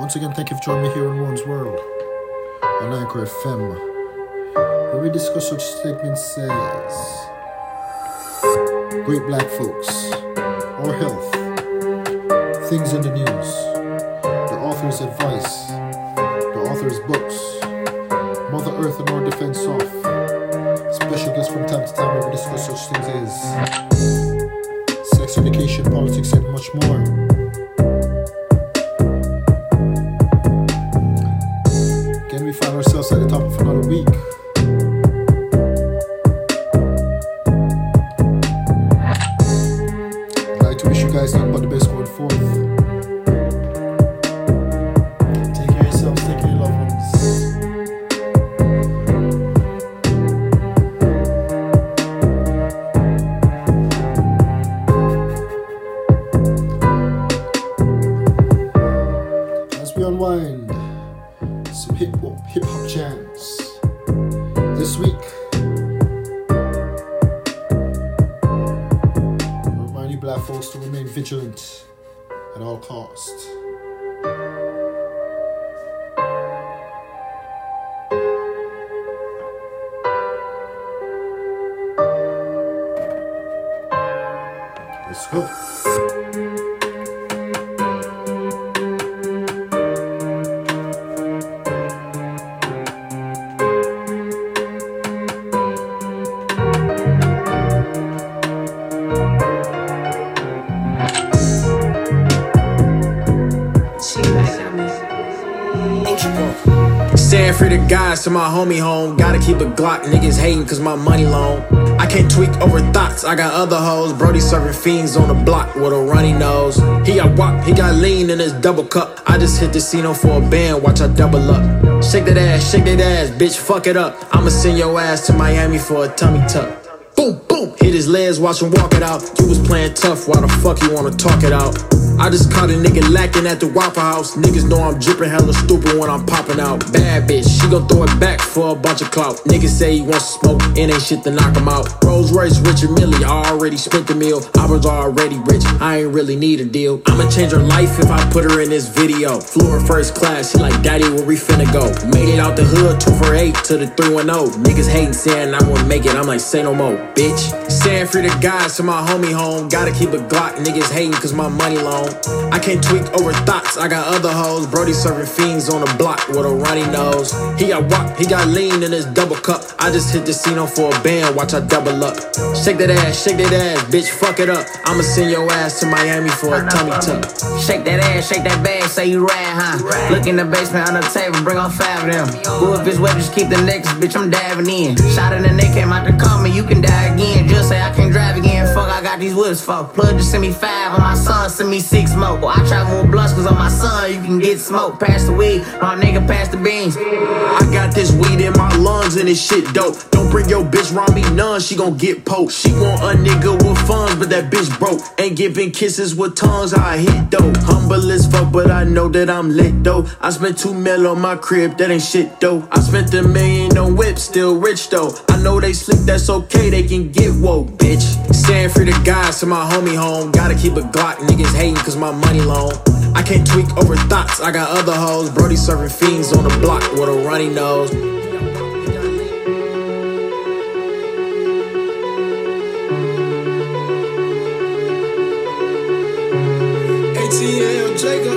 Once again, thank you for joining me here in Rowan's World on Anchor FM, where we discuss such statements as great black folks, or health, things in the news, the author's advice, the author's books, Mother Earth and our defense off. special guests from time to time where we discuss such things as sex education, politics, and much more. At the top of another week. You to remain vigilant at all costs. To my homie home. Gotta keep a Glock, niggas hating cause my money long. I can't tweak over thoughts, I got other hoes. Brody serving fiends on the block with a runny nose. He got wop, he got lean in his double cup. I just hit the casino for a band, watch I double up. Shake that ass, shake that ass, bitch, fuck it up. I'ma send your ass to Miami for a tummy tuck. Boom, boom, hit his legs, watch him walk it out. You was playing tough, why the fuck you wanna talk it out? I just caught a nigga lacking at the Waffle House. Niggas know I'm dripping hella stupid when I'm popping out. Bad bitch, she gon' throw it back for a bunch of clout. Niggas say he wants smoke, it ain't shit to knock him out. Rolls Royce, Richard Mille, I already spent the meal. I was already rich, I ain't really need a deal. I'ma change her life if I put her in this video. Her first class, she like, Daddy, where we finna go? Made it out the hood, 2 for 8 to the 3 1 0. Niggas hating, saying I won't make it, I'm like, say no more, bitch. Staying free to guys to my homie home. Gotta keep a Glock, niggas hating cause my money long. I can't tweak over thoughts, I got other hoes. Brody serving fiends on the block with a runny nose. He got wop, he got lean in his double cup. I just hit the casino for a band, watch I double up. Shake that ass, shake that ass, bitch, fuck it up. I'ma send your ass to Miami for a tummy tuck. Shake that ass, shake that bag, say you rad, huh? Look in the basement on the table, bring on five of them. Who if it's wet, just keep the necklace, bitch, I'm diving in. Shot in the neck, came out the car, me, you can die again. Just say I can't drive again, fuck, I got these whips, fuck. Plug just send me five, on my son, send me six more. I travel with blunts, cause on my son, you can get smoke. Pass the weed, my nigga, pass the beans. I got this weed in my lungs and this shit dope. Don't bring your bitch around me none, she gon' get poked. She want a nigga with funds, but that bitch broke. Ain't giving kisses with tongues, I hit though. Humble as fuck, but I know that I'm lit though. I spent two mil on my crib, that ain't shit though. I spent a million on whips, still rich though. I know they sleep, that's okay, they can get woke, bitch. Staying free to guys to my homie home. Gotta keep a Glock, niggas hating cause my money long. I can't tweak over thoughts, I got other hoes. Brody serving fiends on the block with a runny nose. ATL Jacob.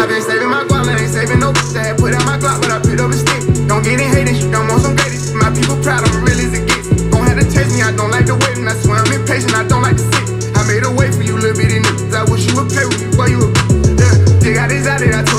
I been saving my guap, I ain't saving no bitch. I had put out my Glock, but I put up a stick. Some greatest. My people proud, I'm real as it gets. Gon' have to taste me, I don't like the waiting. I swear I'm impatient, I don't like to sit. I made a way for you, little bitty niggas. I wish you would play with me, boy, you a yeah. They got this out it, I told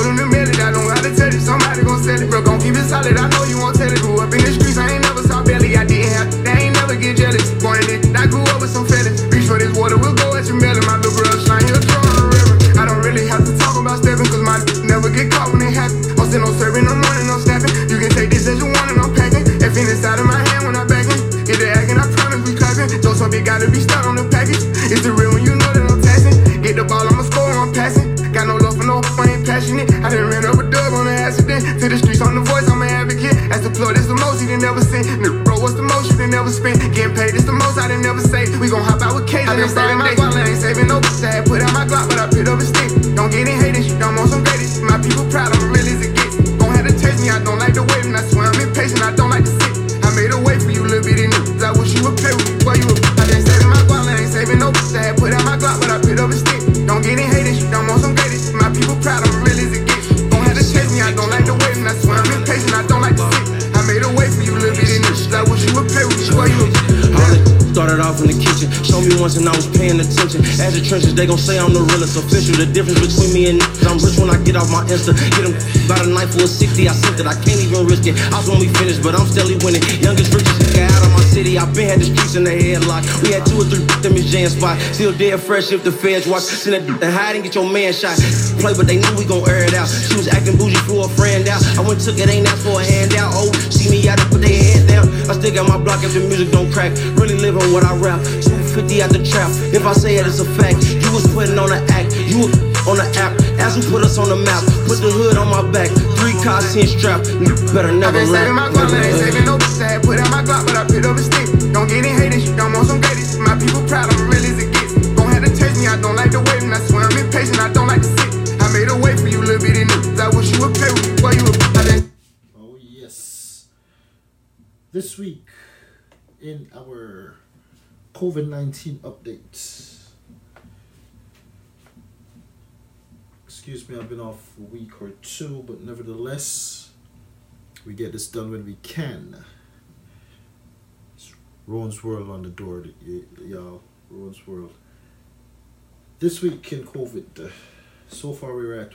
the plug, this the most you done never seen. Nigga, bro, what's the most you done never spent? Getting paid, is the most I done never saved. We gon' hop out with K. I been saving my trenches, they gon' say I'm the realest official. The difference between me and I'm rich when I get off my Insta. Get them about a knife for a 60, I sent it. I can't even risk it. I was when we finished, but I'm steadily winning. Youngest, richest guy out of my city. I been had the streets in the headlock. We had two or three them in jam spot. Still dead fresh if the feds watch. Send that to hide and get your man shot. Play, but they knew we gon' air it out. She was acting bougie, flew a friend out. I went took it, ain't asked for a handout. Oh, see me out put their head down. I still got my block if the music don't crack. Really living what I rap. 250 at the trap. If I say it, it's a fact. You was putting on the act. You on the app. As we put us on the map. Put the hood on my back. Three cars, ten strap. Better never laugh. saving my Glock, I ain't saving no bitch. I had put out my Glock, but I picked up a stick. Don't get any haters, you don't want some greatest. My people proud, I'm real as it gets. Don't have to taste me, I don't like the waiting. I swear I'm impatient, I don't like to sit. I made a way for you, little bitty niggas. I wish you would play with me while you were. Oh, yes. This week, in our COVID 19 updates. Excuse me, I've been off a week or two, but nevertheless, we get this done when we can. It's Rowan's World on the door, y'all. Rowan's World. This week in COVID, so far we're at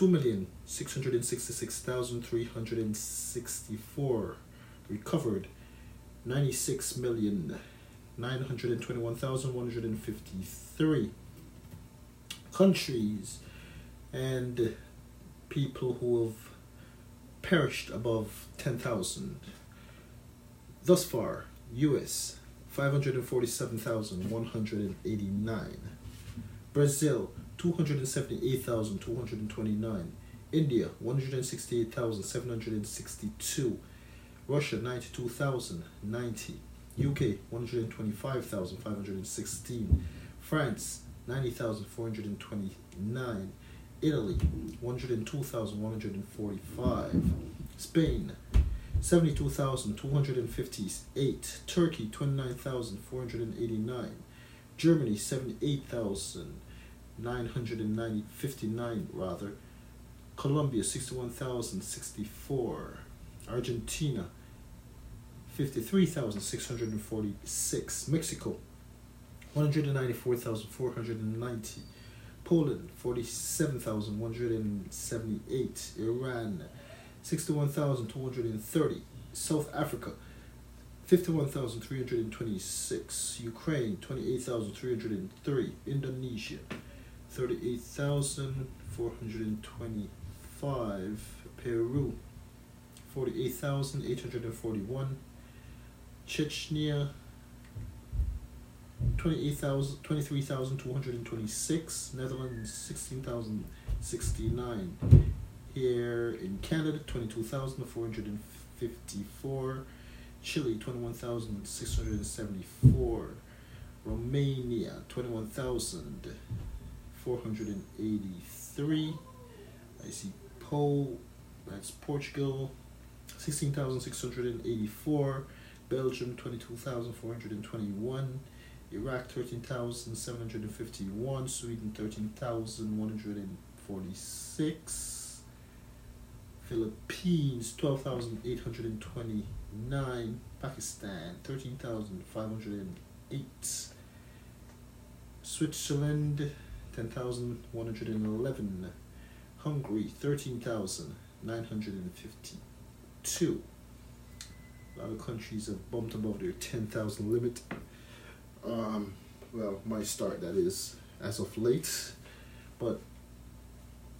120 million. 384,586 affected worldwide. Deaths 2,666,364 recovered 96,921,153 countries and people who have perished above 10,000 thus far US 547,189 Brazil 278,229. India 168,762. Russia 92,090. UK 125,516. France 90,429. Italy 102,145. Spain 72,258. Turkey 29,489. Germany 78,000. 959 rather. Colombia 61,064. Argentina 53,646. Mexico 194,490. Poland 47,178. Iran 61,230. South Africa 51,326. Ukraine 28,303. Indonesia 38,425. Peru, 48,841. Czechia, 28,000, 23,226. Netherlands, 16,069. Here in Canada, 22,454. Chile, 21,674. Romania, 21,000. 483. I see Pole, that's Portugal, 16,684. Belgium, 22,421. Iraq, 13,751. Sweden, 13,146. Philippines, 12,829. Pakistan, 13,508. Switzerland, 10,111. Hungary, 13,952. A lot of countries have bumped above their 10,000 limit. Um, well, my start, that is, as of late. But,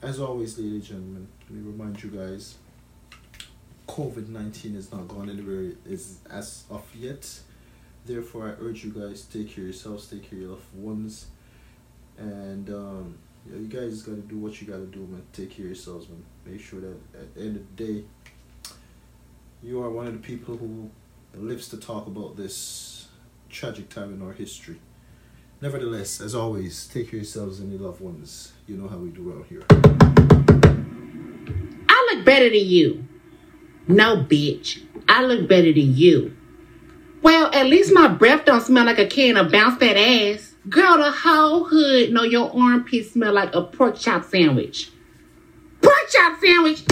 as always, ladies and gentlemen, let me remind you guys COVID 19 is not gone anywhere is as of yet. Therefore, I urge you guys take care of yourselves, take care of your loved ones and um, yeah, you guys got to do what you got to do, man. Take care of yourselves, man. Make sure that at the end of the day, you are one of the people who lives to talk about this tragic time in our history. Nevertheless, as always, take care of yourselves and your loved ones. You know how we do around here. I look better than you. No, bitch. I look better than you. Well, at least my breath don't smell like a can of bounce that ass. Girl, the whole hood know your armpit smell like a pork chop sandwich. Pork chop sandwich!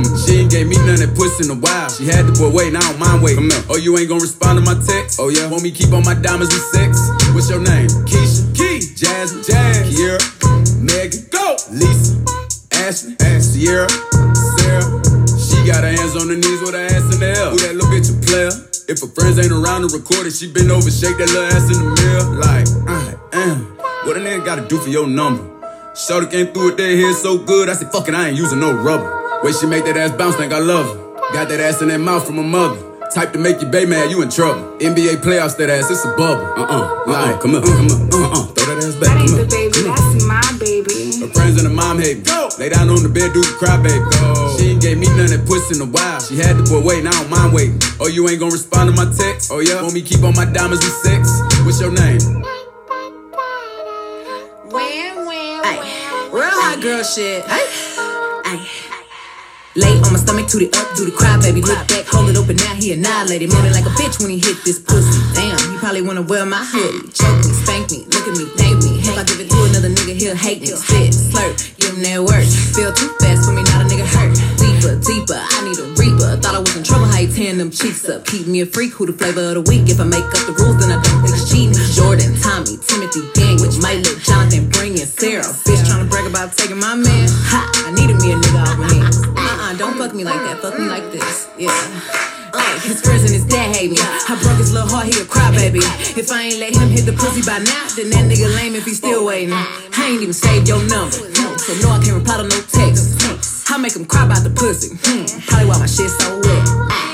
Mm, she ain't gave me none that puss in a while. She had the boy waiting, I don't mind waiting. Oh, you ain't gonna respond to my text? Oh, yeah. Want me keep on my diamonds and sex? What's your name? Keisha, Key, Jasmine, Jazz, Kiera, Megan, go, Lisa, Ashley, Ash, Sierra, Sarah. She got her hands on her knees with her ass in the air. Who that little bitch a player? If her friends ain't around to record it, she been over, shake that little ass in the mirror. Like, I am. What a nigga gotta do for your number? Shorty came through with that hair so good, I said, fuck it, I ain't using no rubber. Way she make that ass bounce, think I love her. Got that ass in that mouth from her mother. Type to make you baby mad, you in trouble. NBA playoffs, that ass, it's a bubble. Uh-uh, uh-uh. like, come on, come on, uh-uh, throw that ass back, That ain't the baby, that's my baby. Her friends and her mom hate me. Lay down on the bed, do the cry, baby. She ain't gave me none that puss in a while. She had the boy waiting, I don't mind waiting. Oh, you ain't gonna respond to my text? Oh, yeah? Want me keep on my diamonds and sex? What's your name? When, when, Ay, real hot girl shit. Ay, ay. Lay on my stomach, toot it up, do the cry, baby. Look back, hold it open, now he annihilated. Man, like a bitch when he hit this pussy. Damn, he probably wanna wear my hoodie. Choke me, spank me, look at me, thank me. If I give it to another nigga, he'll hate me. Spit, slurp, give him that work. Feel too fast for me, not a nigga hurt. Deeper, deeper, I need a reaper. Thought I was in trouble, how you tearing them cheeks up. Keep me a freak, who the flavor of the week. If I make up the rules, then I don't think cheating. Jordan, Tommy, Timothy, Daniel, my little Jonathan, bringing Sarah. Bitch trying to brag about taking my man. Ha, I needed me a nigga off. Uh-uh, don't fuck me like that. Fuck me like this. Yeah. Uh, his friends and his dad hate me. I broke his little heart, he a crybaby. If I ain't let him hit the pussy by now, then that nigga lame if he still waiting. I ain't even saved your number, so no, I can't reply to no text. I make him cry about the pussy. Hmm, probably why my shit so wet.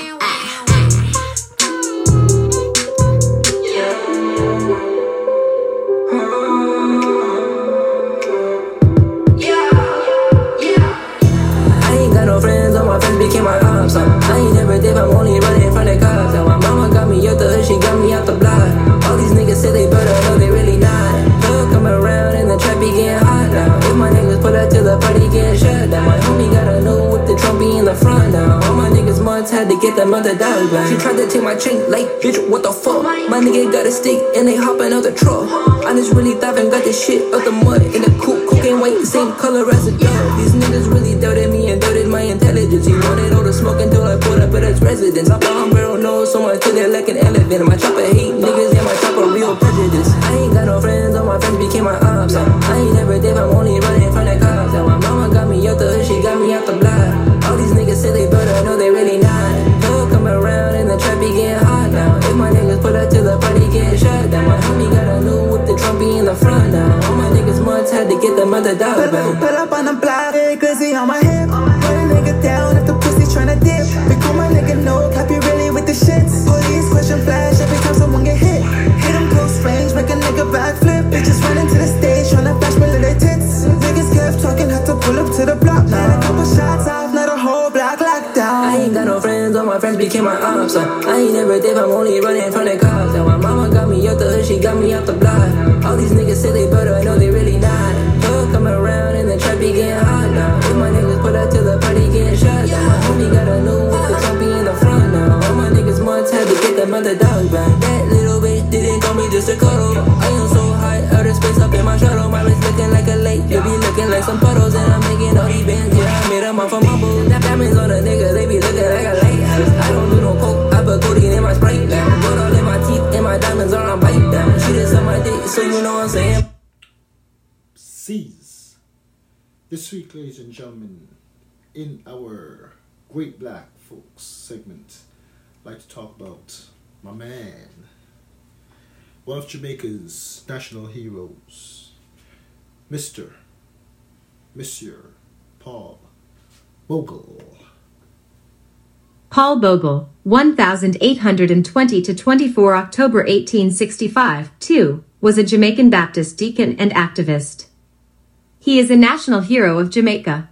Months had to get them other dollars back. She tried to take my chain, like, bitch, what the fuck? My nigga got a stick and they hopping out the truck. I just really diving, got this shit out the mud in the coop. Cocaine white, same color as a dog. These niggas really doubted me and doubted my intelligence. He wanted all the smoke until I pulled up at his residence. I found barrel nose so much to they like an elephant. My chopper hate niggas and my chopper real prejudice. Get them other dollars back. Pull like some puddles. And I'm making all these bands, yeah, I made off from my boo. That diamonds on a nigga, they be looking like a lighthouse. I don't do no coke, I put codeine in my sprite now. Put all in my teeth and my diamonds are on bite down. She just on my dick, so you know what I'm saying. Seize. This week, ladies and gentlemen, in our Great Black Folks segment, I'd like to talk about my man, one of Jamaica's national heroes, Mr. Monsieur Paul Bogle. Paul Bogle, 1820 to 24 October 1865, 2, was a Jamaican Baptist deacon and activist. He is a national hero of Jamaica.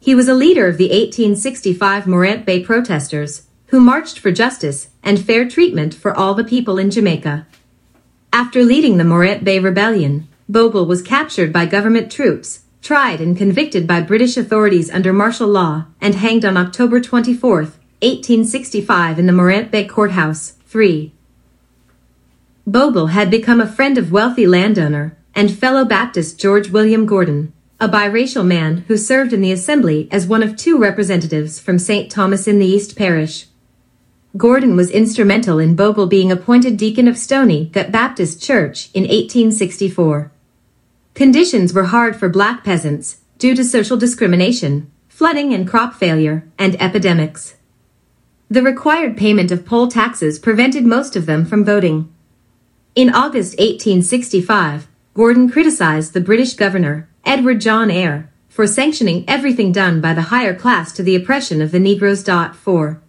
He was a leader of the 1865 Morant Bay protesters, who marched for justice and fair treatment for all the people in Jamaica. After leading the Morant Bay Rebellion, Bogle was captured by government troops, tried and convicted by British authorities under martial law, and hanged on October 24, 1865 in the Morant Bay Courthouse, 3. Bogle had become a friend of wealthy landowner and fellow Baptist George William Gordon, a biracial man who served in the assembly as one of two representatives from St. Thomas in the East Parish. Gordon was instrumental in Bogle being appointed deacon of Stony Gut Baptist Church in 1864. Conditions were hard for black peasants due to social discrimination, flooding and crop failure, and epidemics. The required payment of poll taxes prevented most of them from voting. In August 1865, Gordon criticized the British governor, Edward John Eyre, for sanctioning everything done by the higher class to the oppression of the Negroes. 4.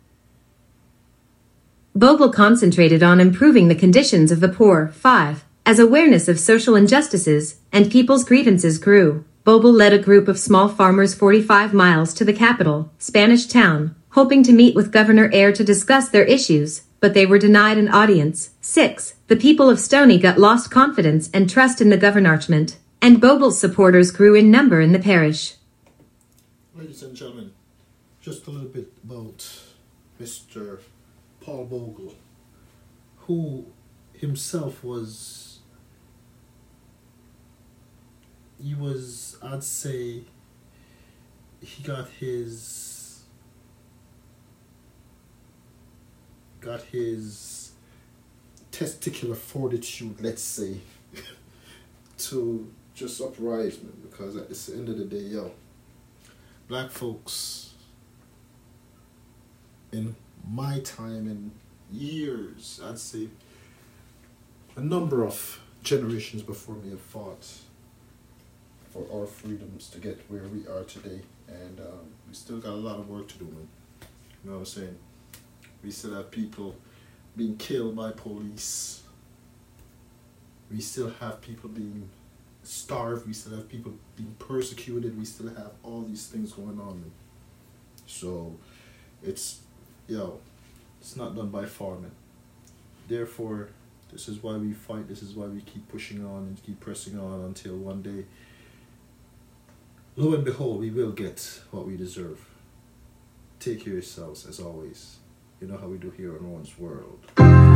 Bogle concentrated on improving the conditions of the poor. 5. As awareness of social injustices and people's grievances grew, Bogle led a group of small farmers 45 miles to the capital, Spanish Town, hoping to meet with Governor Eyre to discuss their issues, but they were denied an audience. 6. The people of Stony Gut lost confidence and trust in the governorment, and Bogle's supporters grew in number in the parish. Ladies and gentlemen, just a little bit about Mr. Paul Bogle, who himself was he was I'd say he got his got his testicular fortitude, let's say, to just uprising because at the end of the day, yo, black folks in my time in years, I'd say a number of generations before me have fought for our freedoms to get where we are today. And um, we still got a lot of work to do, man. You know what I'm saying? We still have people being killed by police. We still have people being starved. We still have people being persecuted. We still have all these things going on. Man. So it's, yo, it's not done by far, man. Therefore, this is why we fight. This is why we keep pushing on and keep pressing on until one day lo and behold, we will get what we deserve. Take care yourselves, as always. You know how we do here on Rowan's World.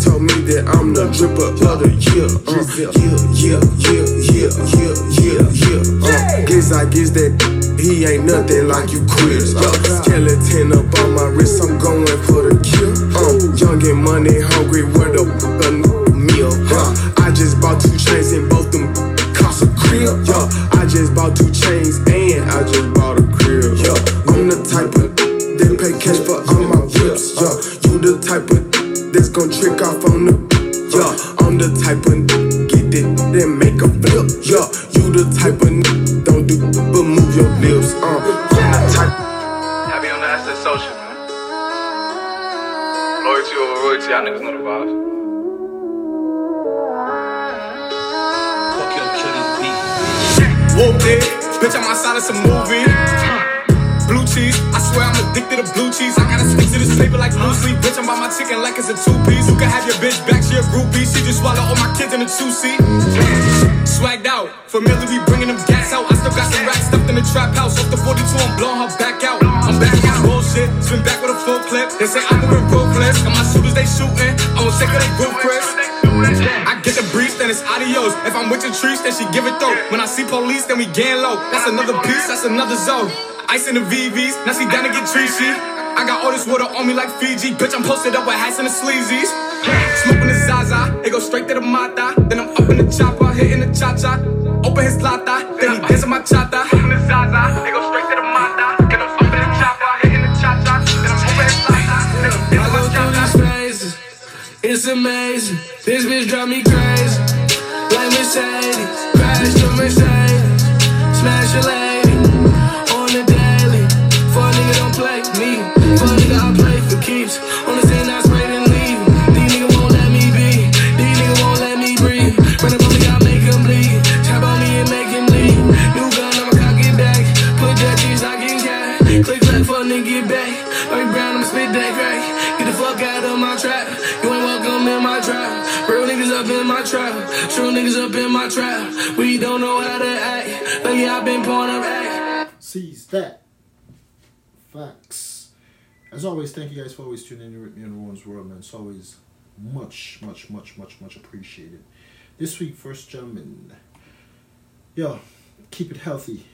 Told me that I'm the dripper of the year. Uh, yeah, yeah, yeah, yeah, yeah, yeah, yeah. Uh, guess I guess that he ain't nothing like you Chris. Yo, skeleton up on my wrist, I'm going for the kill. Um, young and money hungry, where the fuck a meal? Huh? I just bought two chains and both them cost a crib. Yo, I just bought two chains gon' trick off on the. Yo, I'm the type of get it, then make a flip. Yeah, you the type of don't do but move your lips. Uh, I'm the type. Happy be on the asset social, man. Loyalty over royalty, y'all niggas know the vibes. Fuck your killing beat. Whooped it, bitch, I'm outside of some movie blue cheese. I swear I'm addicted to blue cheese. I gotta to this flavor like blue sleep. Bitch, I'm by my chicken like it's a two piece. You can have your bitch back, she a groupie. She just swallow all my kids in a two seat. Swagged out, familiar, we bringing them gas out. I still got some racks stuffed in the trap house. Off the 42, I'm blowing her back out. I'm back in bullshit, swim back with a full clip. They say I'm moving ruthless. And my shooters, they shooting. I won't take her, they roof Chris. I get the brief, then it's adios. If I'm with your trees, then she give it though. When I see police, then we gang low. That's another piece, that's another zone. Ice in the VVs, now she down to get treachy. I got all this water on me like Fiji. Bitch, I'm posted up with hats and the sleazies. Smoking the Zaza, it go straight to the Mata. Then I'm up in the chopper, hitting the cha cha. Open his lata, then he dancing my chata. Smoking the Zaza, it go straight to the Mata. Then I'm up in the chopper, hitting the cha cha. Then I'm open his lata, then I'm dancing my chata. It's amazing. This bitch drive me crazy. Like Mercedes. Crash the Mercedes. True niggas up in my trap. We don't know how to act. Lately I've been pulling up act. Sees that. Facts. As always, thank you guys for always tuning in with me in Rowan's World, man. It's always much, much, much, much, much appreciated. This week, first gentleman. Yo, keep it healthy.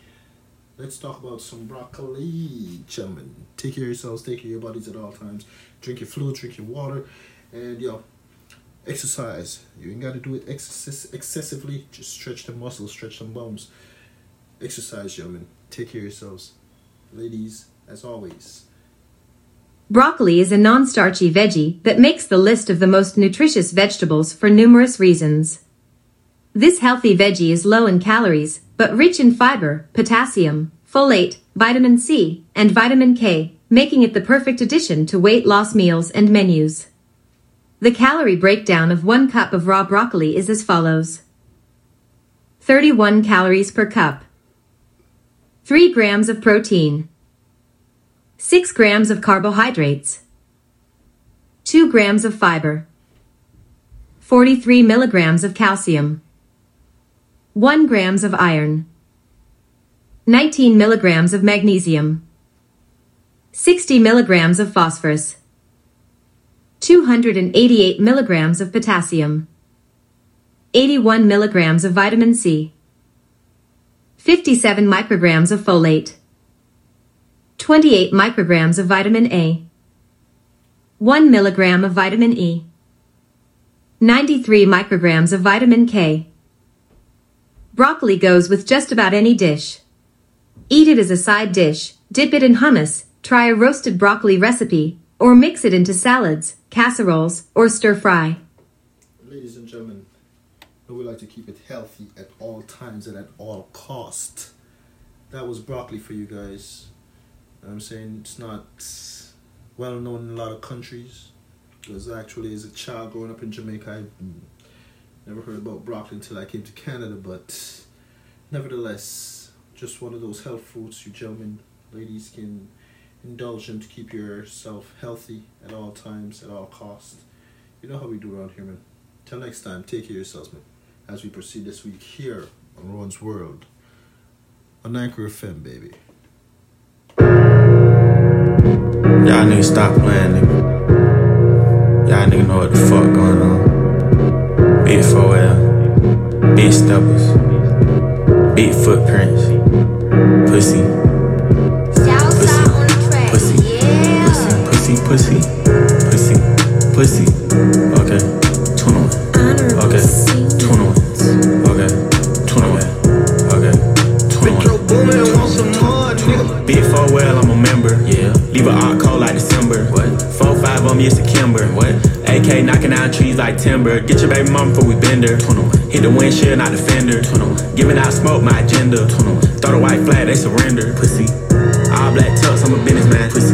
Let's talk about some broccoli, gentlemen. Take care of yourselves, take care of your bodies at all times. Drink your fluid, drink your water, and yo, exercise. You ain't got to do it excess- excessively. Just stretch the muscles, stretch some bones. Exercise, gentlemen. Take care of yourselves. Ladies, as always. Broccoli is a non-starchy veggie that makes the list of the most nutritious vegetables for numerous reasons. This healthy veggie is low in calories, but rich in fiber, potassium, folate, vitamin C, and vitamin K, making it the perfect addition to weight loss meals and menus. The calorie breakdown of one cup of raw broccoli is as follows. 31 calories per cup. 3 grams of protein. 6 grams of carbohydrates. 2 grams of fiber. 43 milligrams of calcium. 1 grams of iron. 19 milligrams of magnesium. 60 milligrams of phosphorus. 288 milligrams of potassium. 81 milligrams of vitamin C. 57 micrograms of folate. 28 micrograms of vitamin A. 1 milligram of vitamin E. 93 micrograms of vitamin K. Broccoli goes with just about any dish. Eat it as a side dish, dip it in hummus, try a roasted broccoli recipe, or mix it into salads, casseroles, or stir fry. Ladies and gentlemen, we like to keep it healthy at all times and at all cost. That was broccoli for you guys. I'm saying it's not well known in a lot of countries. Because actually, as a child growing up in Jamaica, I never heard about broccoli until I came to Canada. But nevertheless, just one of those health foods you gentlemen, ladies can indulge in to keep yourself healthy at all times, at all costs. You know how we do around here, man. Till next time, take care of yourselves, man. As we proceed this week here on Rowan's World on Anchor FM, baby. Y'all niggas stop playing, nigga. Y'all niggas know what the fuck going on. Big 4L, big steppers, big footprints, pussy, pussy, pussy, pussy. Okay, 21. Okay, 21. Okay, 21. Okay, 21. Big 4L, I'm a member. Yeah. Leave a art cold like December. What? 4-5 on me, it's a Kimber. What? AK knocking down trees like timber. Get your baby mama before we bend her. 21. Hit the windshield, not the fender. 21. Giving out smoke, my agenda. 21. Throw the white flag, they surrender. Pussy. All black tux, I'm a businessman. Pussy.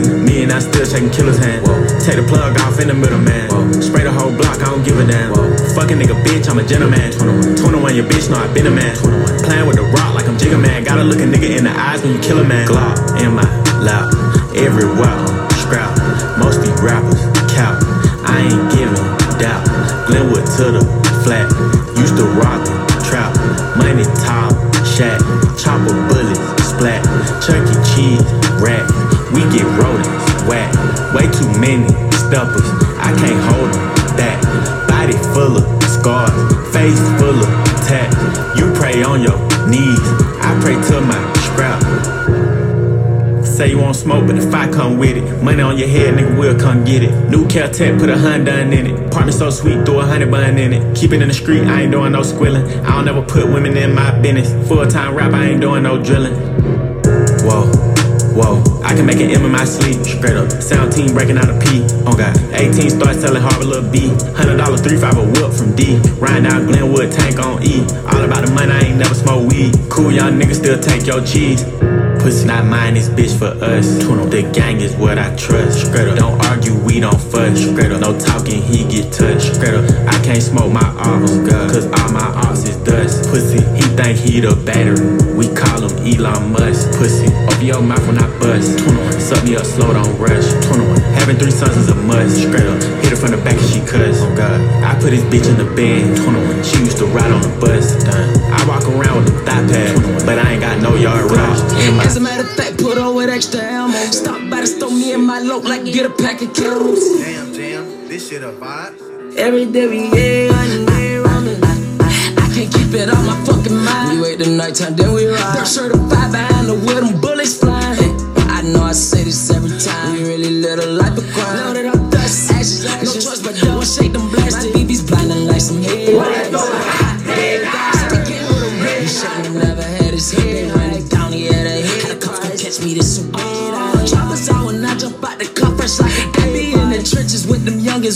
I still shaking killer's hand. Whoa. Take the plug off in the middle, man. Whoa. Spray the whole block, I don't give a damn. Fucking nigga, bitch, I'm a gentleman. 21. 21, your bitch know I been a man. 21. Playing with the rock like I'm Jigga Man. Gotta look a nigga in the eyes when you kill a man. Glock in my lap. Everywhere, scrap. Most these rappers, cap. I ain't giving doubt. Glenwood to the flat. Used to rock trap. Money top, shack. Chopper bullets, splat. Chuck E. Cheese, rat. We get too many steppers. I can't hold them back. Buy Body full of scars, face full of tats. You pray on your knees, I pray to my scrap. Say you want smoke, but if I come with it, money on your head, nigga, we'll come get it. New Caltech, put a Honda in it. Partner so sweet, throw a honey bun in it. Keep it in the street, I ain't doing no squilling. I don't ever put women in my business. Full time rap, I ain't doing no drilling. Whoa, I can make an M in my sleep, straight up. Sound team breaking out a P. Oh God, 18 start selling Harvard little B. Hundred dollars, three five a whip from D. Riding out Glenwood, tank on E. All about the money, I ain't never smoke weed. Cool young niggas still take your cheese. Pussy not mine, this bitch for us. The gang is what I trust. Straight don't argue, we don't fuss. Up, no talking, he get touched. Straight I can't smoke my ops, oh, cause all my ops is dust. Pussy, he think he the battery. We call him Elon Musk. Pussy, open your mouth when I bust. 21, suck me up slow, don't rush. 21, having three sons is a must. Hit her from the back and she cuss. Oh God, I put this bitch in the bed. 21, she used to ride on the bus. Done. I walk around with a thigh pad, get a pack of camels. Damn, jam, this shit a vibe. Every day we yeah, I around it. I can't keep it on my fucking mind. We wait the nighttime, then we ride. They're certified behind the wheel, them bullets flying.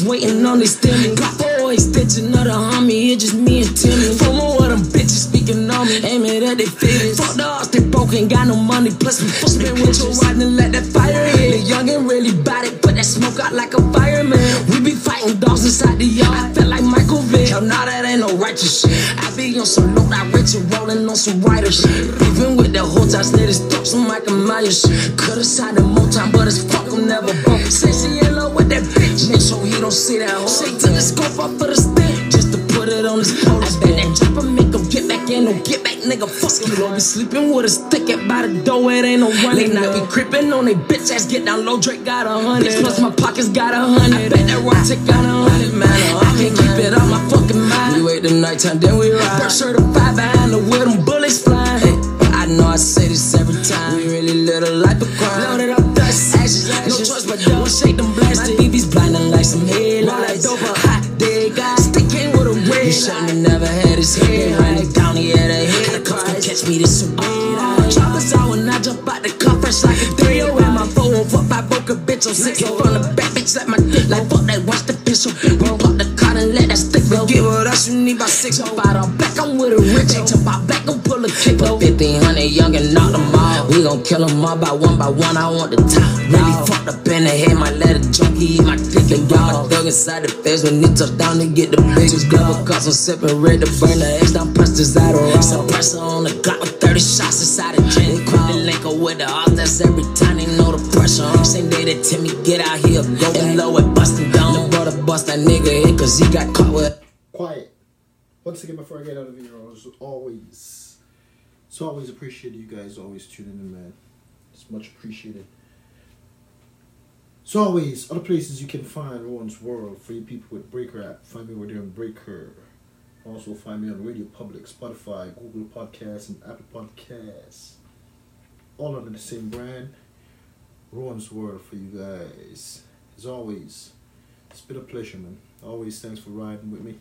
With waiting on they stimmy. Got extension of the homie, it's just me and Timmy. FOMO of them bitches speaking on me, aiming at they feelings. Fuck the odds, they broke, ain't got no money. Plus we full spin with your ride and let that fire hit. The youngin' really bout it, put that smoke out like a fireman. We be fighting dogs inside the yard. I feel like Michael Vick. Hell, nah, that ain't no righteous shit. I be on some low, not rich and rolling on some writer shit. Even with the whole time, slid his throat, some Michael Myers shit. Could've signed him more time, but it's fuck him never broke. Say she in love with that sure he don't see that. Say to the scope off for the stick, just to put it on his pole. I bet that chopper make him get back in, no get back, nigga. Fuck you, don't be sleeping with a stick at by the door, it ain't no running. Now be creeping on they bitch ass, get down low, Drake got a hundred. Bitch, plus my pockets got a hundred. I bet that rock tick got a hundred, man. I can't keep it on my fucking mind. We wait the nighttime, then we ride. First certified behind the wheel, them bullets flying. Hey, I know I say this every time. We really live a life of crime. That I'm dust, ashes, ashes. No choice but to shake them blasted. With a red. He shouldn't have never had his head. Running down, he had a head. Come catch me this so bad. Choppers out when I jump out the car fresh like a 3 in my 405 broke a bitch on six from the back bitch like my dick like fuck that watch the pistol we pop the get what else you need by six jump out on back I'm with a rich ain't jump out back and pull a kick up 1500 young and knock them all we gon' kill them all by one by one I want the top. Really fucked up in the head my letter junkie my dick and got my thug inside the face when he touch down to get the biggest glove cause I'm sipping red to burn the X down press this out of suppressor on the Glock with 30 shots inside the gin quick to link up with the odds that's every time they know the pressure. Uh-huh. Same day that Timmy get out here go low and bustin' down. The brother bust that nigga hit cause he got caught with Quiet. Once again, before I get out of here, as always, it's always appreciated you guys always tuning in, man. It's much appreciated. So always, other places you can find Rowan's World for you people with Breaker app. Find me over there on Breaker. Also find me on Radio Public, Spotify, Google Podcasts, and Apple Podcasts. All under the same brand. Rowan's World for you guys. As always, it's been a pleasure, man. Always thanks for riding with me.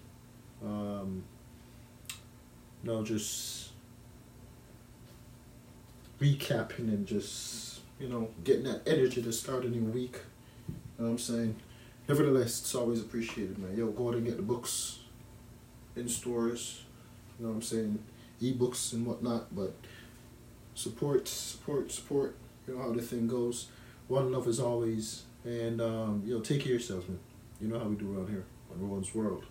Um, now just recapping and just you know getting that energy to start a new week. You know what I'm saying? Nevertheless, it's always appreciated, man. Yo, go out and get the books in stores. You know what I'm saying? Ebooks and whatnot, but support, support, support. You know how the thing goes. One love as always, and um, yo, take care of yourselves, man. You know how we do around here on Rowan's World.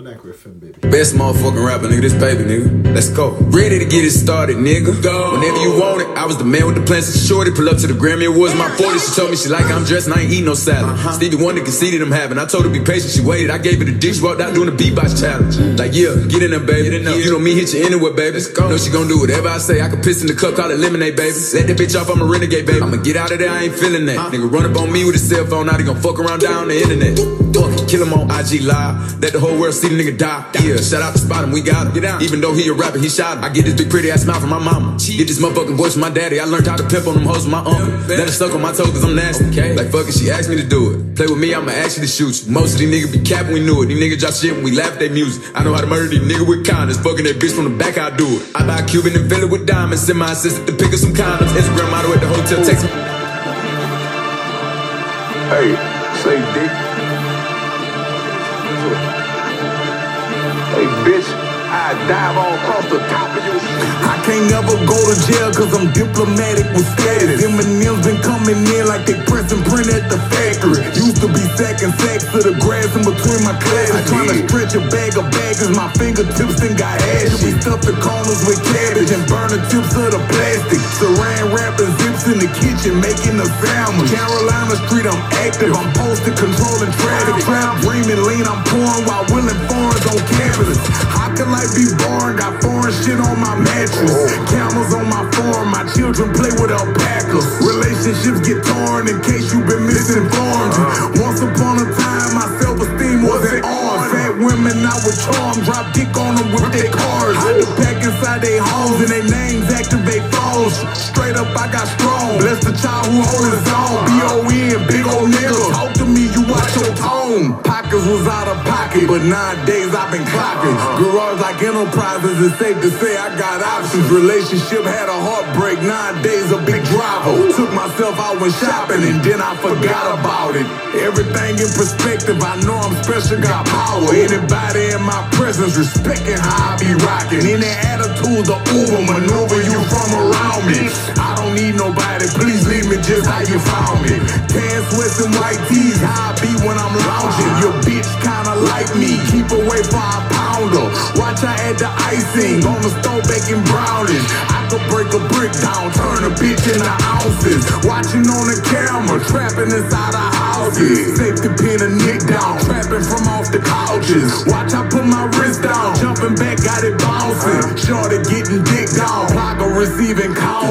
On Anchor FM, baby. Best motherfucking rapper, nigga. This baby, nigga. Let's go. Ready to get it started, nigga. Go. Whenever you want it, I was the man with the plans. Since shorty pull up to the Grammy Awards, my 40. She told me she like I'm dressed and I ain't eat no salad. Stevie Wonder conceded I'm having. I told her be patient. She waited. I gave her the dick. She walked out doing the beatbox challenge. Like yeah, get in there, baby. Get in there. You know me hit you anywhere, baby. Let's go. Know she gon' do whatever I say. I can piss in the cup, call it lemonade, baby. Let that bitch off. I'm a renegade, baby. I'ma get out of there. I ain't feeling that. Uh-huh. Nigga run up on me with a cell phone. Now they gon' fuck around down the internet. Fuck it, kill him on IG Live. Let the whole world see the nigga die. Yeah, shout out to Spot him, we got him. Get out. Even though he a rapper, he shot him. I get this big pretty ass smile from my mama. Get this motherfucking voice from my daddy. I learned how to pimp on them hoes with my uncle. Let it suck on my toe cause I'm nasty. Like fuck it, she asked me to do it. Play with me, I'ma ask you to shoot you. Most of these niggas be capping, we knew it. These niggas drop shit when we laugh at their music. I know how to murder these niggas with kindness. Fucking that bitch from the back, I do it. I buy a Cuban and fill it with diamonds. Send my assistant to pick up some condoms. Instagram model at the hotel, text me. Hey, say dick. I dive all across the top of I can't never go to jail cause I'm diplomatic with status. M&M's been coming in like they press and print at the factory. Used to be second sex to the grass in between my classes. Trying to stretch a bag of bags, my fingertips then got. We stuff the corners with cabbage and burn the tips of the plastic. Saran wrap and zips in the kitchen making a sandwich. Carolina Street, I'm active. I'm posted controlling traffic. Trap dreaming lean, I'm pouring while willing foreigns on campus. How can life be boring? Got foreign shit on my mattress. Camels on my form, my children play with alpacas. Relationships get torn in case you've been misinformed. Once upon a time, my self-esteem wasn't on. Fat women I with charm, drop dick on them with their cars. I do pack inside their homes and their names activate phones. Straight up, I got strong. Bless the child who hold his own. B-O-N, big old nigga. Talk to me, you watch your tone. Pockets was out of pocket, but nowadays I've been clocking. Uh-huh. Garage like enterprises, it's safe to say I got options. Relationship had a heartbreak, nowadays a big driver. Took myself out when shopping and then I forgot about it. Everything in perspective, I know I'm special, got power. Anybody in my presence respecting how I be rocking. Any attitude, the Uber maneuver you from around me. I don't need nobody, please leave me just how you found me. Tan sweats and white tees, how I be when I'm lounging. Your bitch kinda like me, keep away a pounder. Watch I add the icing on the stove baking brownies. I could break a brick down, turn a bitch into ounces. Watching on the camera, trapping inside the houses. Safety pin a nick down, trapping from off the couches. Watch I put my wrist down, jumping back, got it bouncing. Shorty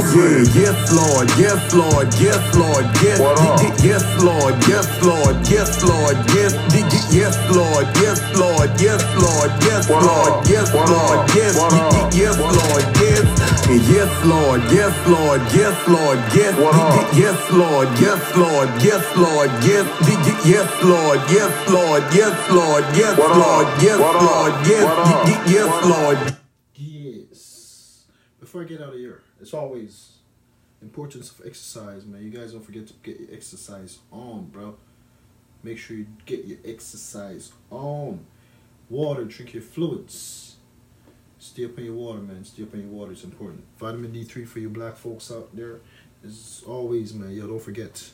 Yeah, yes Lord, yes Lord, yes Lord, yes, y- y- yes Lord, yes Lord, yes Lord, yes, y- y- yes Lord, yes Lord, yes Lord, yes Lord, yes Lord, yes, y- y- yes Lord, yes, yes Lord, yes Lord, yes Lord, yes, y- y- yes Lord, yes Lord, yes Lord, yes, y- y- yes Lord, yes Lord, yes Lord, yes Lord, yes Lord, yes, y- y- yes Lord. Yes. Before I get out of here, it's always importance of exercise, man. You guys don't forget to get your exercise on, bro. Make sure you get your exercise on. Water, drink your fluids. Stay up on your water, man. Stay up on your water. It's important. Vitamin D3 for you black folks out there. Always, man. Yo, don't forget.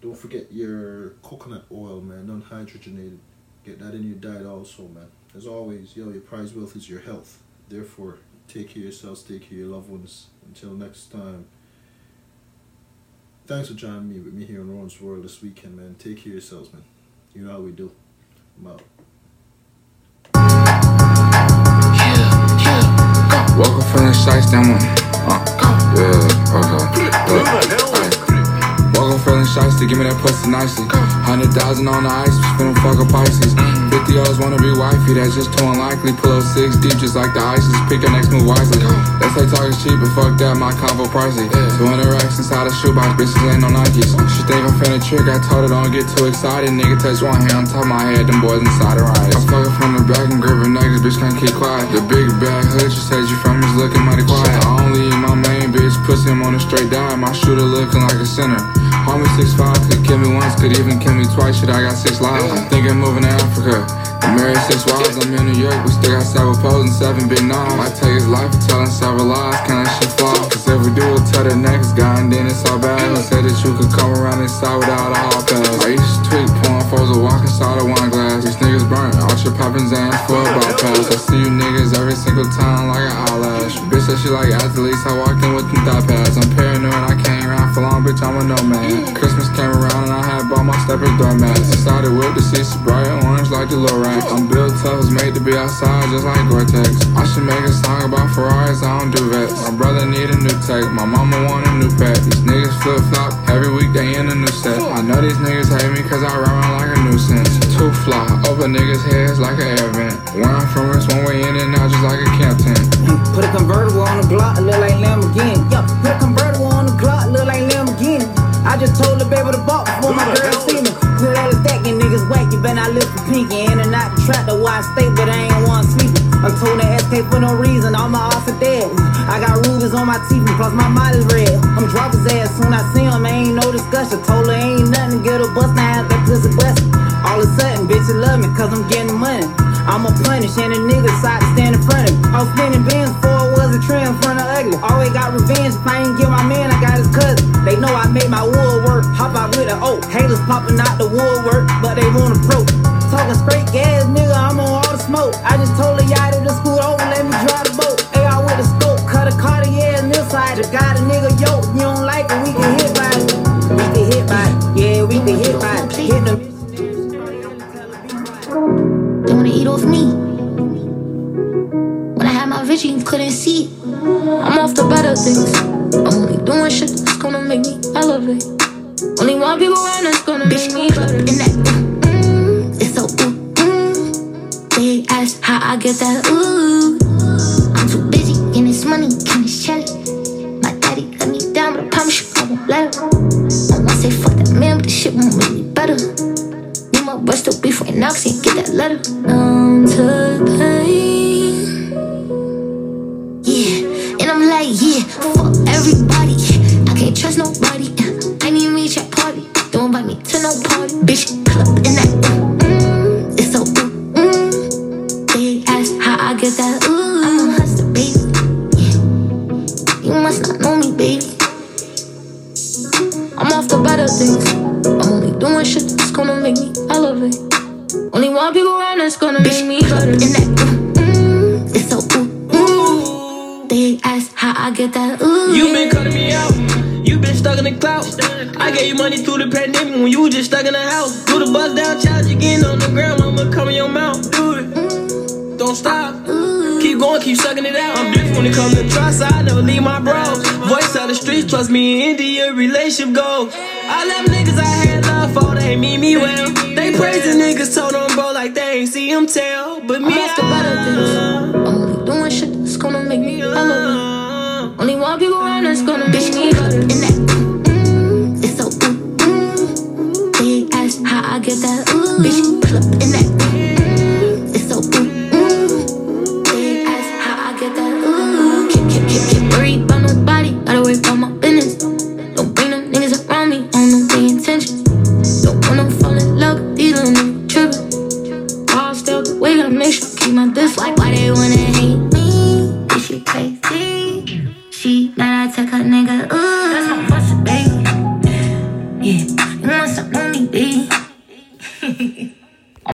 Don't forget your coconut oil, man. Non-hydrogenated. Get that in your diet also, man. As always, yo, your prize wealth is your health. Therefore, take care of yourselves, take care of your loved ones. Until next time. Thanks for joining me with me here in Rowan's World this weekend, man. Take care of yourselves, man. You know how we do. I'm out. Welcome from the shice down one. Uh, yeah, okay. Ayy. Welcome feeling shice to give me that pussy nicely. Hundred thousand on the ice, spinning fuck a Pisces. Fifty O's wanna be wifey, that's just too unlikely. Pull up six deep just like the ISIS. Pick your next move wisely. They say talk is cheap, but fuck that, my combo pricey. Two hundred racks inside a shoebox, bitches ain't no Nikes. She think I'm finna trick, I told her don't get too excited. Nigga touch one hand on top of my head, them boys inside her eyes. I'm fucking from the back and gripping niggas, bitch can't keep quiet. The big bad hood she said you from is looking mighty quiet. I only eat my main bitch, pussy I'm on a straight diet. My shooter looking like a sinner. Homie 6'5", could kill me once, could even kill me twice. Shit, I got six lives. I'm thinking moving to Africa. I'm married six wives, I'm in New York, we still got several poles and seven big noms. I take his life for telling several lies, can that shit flaw? Cause if we do it, tell the next guy, and then it's all bad. I said that you could come around inside without a hall pass. I used to tweak, pouring foes a walk inside a wine glass. These niggas burnt, ultra poppin' Xans for a bypass. I see you niggas every single time like an eyelash. Bitch said she like athletes, I walked in with them thigh pads. I'm paranoid, I can't for long, bitch, I'm a nomad. Christmas came around and I had bought my step as doormats. Started with the seats bright orange like the Lorax. I'm built tough, was made to be outside just like Gore-Tex. I should make a song about Ferraris, I don't do vets. My brother need a new tech, my mama want a new pet. These niggas flip flop, every week they in a new set. I know these niggas hate me cause I ride around like a nuisance. Too fly, open niggas' heads like an air vent. Where I'm from, it's one way in and out just like a camp tent. Put a convertible on the Glock, look like Lamborghini. Yo, put a convertible just told the baby to balk before my girl see me. Put all the stacking niggas whack, you better not lift the pinky. In and out the trap, the why I stay, but I ain't one sleeping. I'm told that SK for no reason, all my odds are dead. I got rubies on my teeth, and plus my mind is red. I'm drop his ass soon I see him, ain't no discussion. Told her ain't nothing, get a bust now, that pussy bust. All of a sudden, bitches love me, cause I'm getting money. I'ma punish and a nigga side stand in front of me. I was spinning bins before it was a trend in front of ugly. Always got revenge if I ain't get my man, I got his cousin. They know I made my wood work. Hop out with an oak. Haters popping out the woodwork, but they want to broke. Talking straight gas, nigga, I'm on all the smoke. I just told a yachty to scoot over, let me gave you money through the pandemic when you just stuck in the house. Do the bust down challenge again on the ground. I'ma come in your mouth. Do it. Don't stop. Keep going, keep sucking it out. I'm different when it comes to trust. So I never leave my bros. Voice of the streets, trust me your relationship goals. I left niggas I had love for, they mean me well. They praise the niggas, told them bro like they ain't see him tell. But me, I'm better things. I'm only doing shit that's gonna make me elevate. Only one people around that's gonna make me better. Get that. Ooh, bitch, pull up in that.